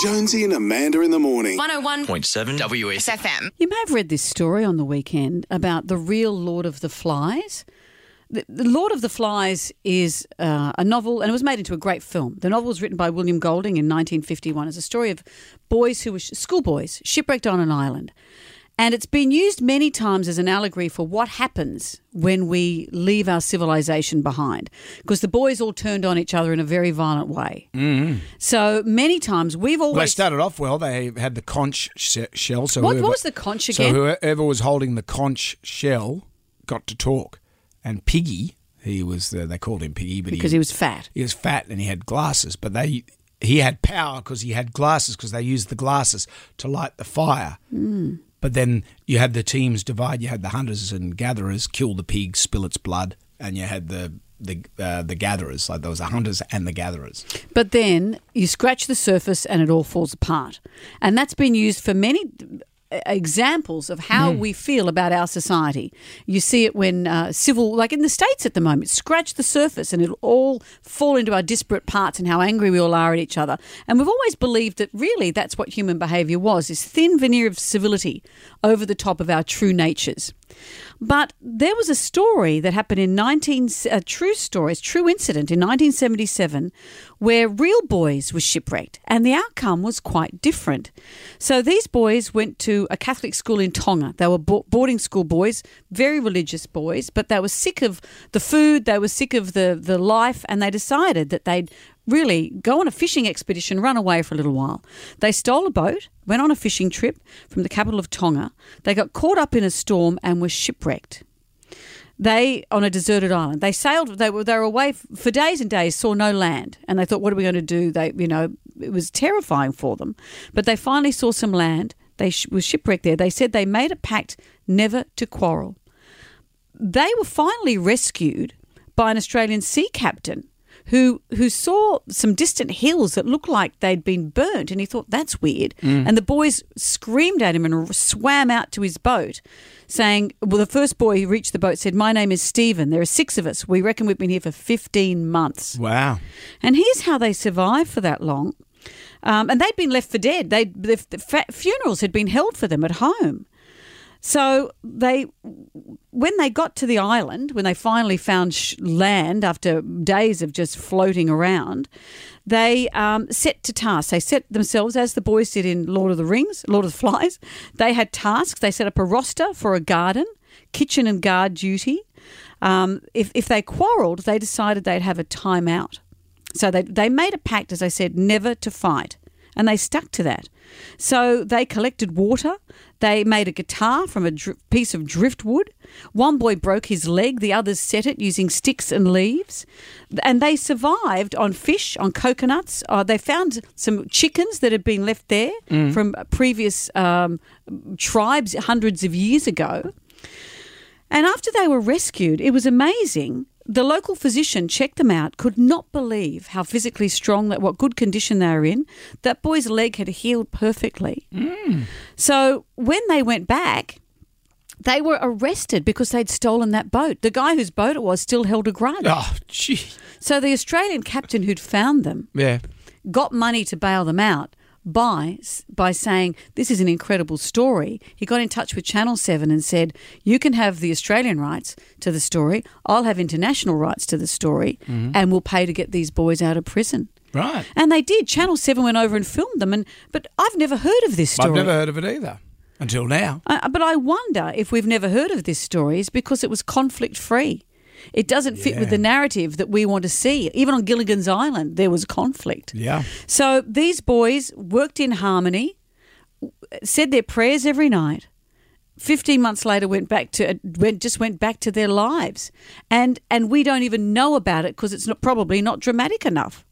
Jonesy and Amanda in the morning. 101.7 WS. SFM. You may have read this story on the weekend about the real Lord of the Flies. The, the Lord of the Flies is uh, a novel, and it was made into a great film. The novel was written by William Golding in 1951. It's a story of boys who were schoolboys shipwrecked on an island. And it's been used many times as an allegory for what happens when we leave our civilization behind. Because the boys all turned on each other in a very violent way. Mm-hmm. So many times we've Well, they started off well. They had the conch shell. So what, whoever, what was the conch again? So whoever was holding the conch shell got to talk, and Piggy, he was the, they called him Piggy, but because he was fat. he was fat and he had glasses, but they he had power because he had glasses because they used the glasses to light the fire. Mm. But then you had the teams divide. You had the hunters and gatherers kill the pig, spill its blood, and you had the the uh, the gatherers. Like there was the hunters and the gatherers. But then you scratch the surface and it all falls apart. And that's been used for many examples of how we feel about our society. You see it when uh, civil, like in the States at the moment, scratch the surface and it'll all fall into our disparate parts and how angry we all are at each other. And we've always believed that really that's what human behaviour was, this thin veneer of civility over the top of our true natures. But there was a story that happened in 19, a true story, a true incident in 1977 where real boys were shipwrecked and the outcome was quite different. So these boys went to a Catholic school in Tonga. They were boarding school boys, very religious boys, but they were sick of the food, they were sick of the, the life, and they decided that they'd really go on a fishing expedition, run away for a little while. They stole a boat, went on a fishing trip from the capital of Tonga. They got caught up in a storm and were shipwrecked. They on a deserted island. They sailed. They were they were away for days and days. Saw no land, and they thought, "What are we going to do?" They, you know, it was terrifying for them. But they finally saw some land. They sh- were shipwrecked there. They said they made a pact never to quarrel. They were finally rescued by an Australian sea captain who who saw some distant hills that looked like they'd been burnt and he thought that's weird. And the boys screamed at him and swam out to his boat saying well the first boy who reached the boat said my name is Stephen. There are six of us. We reckon we've been here for 15 months. Wow. and here's how they survived for that long. Um, and they'd been left for dead. They the, the fa- funerals had been held for them at home so they, when they got to the island, when they finally found sh- land after days of just floating around, they um, set to task. They set themselves, as the boys did in Lord of the Rings, Lord of the Flies. They had tasks. They set up a roster for a garden, kitchen and guard duty. Um, if if they quarrelled, they decided they'd have a timeout. So they they made a pact, as I said, never to fight, and they stuck to that. So they collected water. They made a guitar from a dr- piece of driftwood. One boy broke his leg. The others set it using sticks and leaves, and they survived on fish, on coconuts. Uh, they found some chickens that had been left there from previous um, tribes hundreds of years ago. And after they were rescued, it was amazing. The local physician checked them out, could not believe how physically strong, that what good condition they were in. That boy's leg had healed perfectly. Mm. So when they went back, they were arrested because they'd stolen that boat. The guy whose boat it was still held a grudge. Oh, gee. So the Australian captain who'd found them Yeah. got money to bail them out by by saying this is an incredible story. He got in touch with Channel 7 and said, "You can have the Australian rights to the story. I'll have international rights to the story mm-hmm. and we'll pay to get these boys out of prison." Right. And they did. Channel 7 went over and filmed them and but I've never heard of this story. I've never heard of it either until now. I, but I wonder if we've never heard of this story is because it was conflict free. It doesn't fit with the narrative that we want to see. Even on Gilligan's Island, there was conflict. Yeah. So these boys worked in harmony, said their prayers every night. Fifteen months later, went back to went just went back to their lives, and and we don't even know about it because it's not, probably not dramatic enough.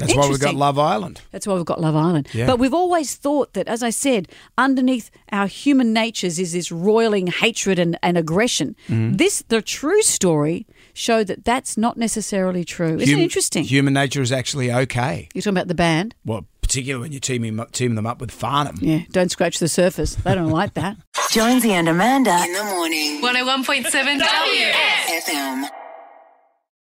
That's why we've got Love Island. That's why we've got Love Island. Yeah. But we've always thought that, as I said, underneath our human natures is this roiling hatred and, and aggression. Mm-hmm. This, the true story, showed that that's not necessarily true. Isn't Hum- it interesting? Human nature is actually okay. You're talking about the band? Well, particularly when you team, him up, team them up with Farnham. Yeah, don't scratch the surface. They don't like that. Jonesy and Amanda. In the morning. 101.7 WS. FM.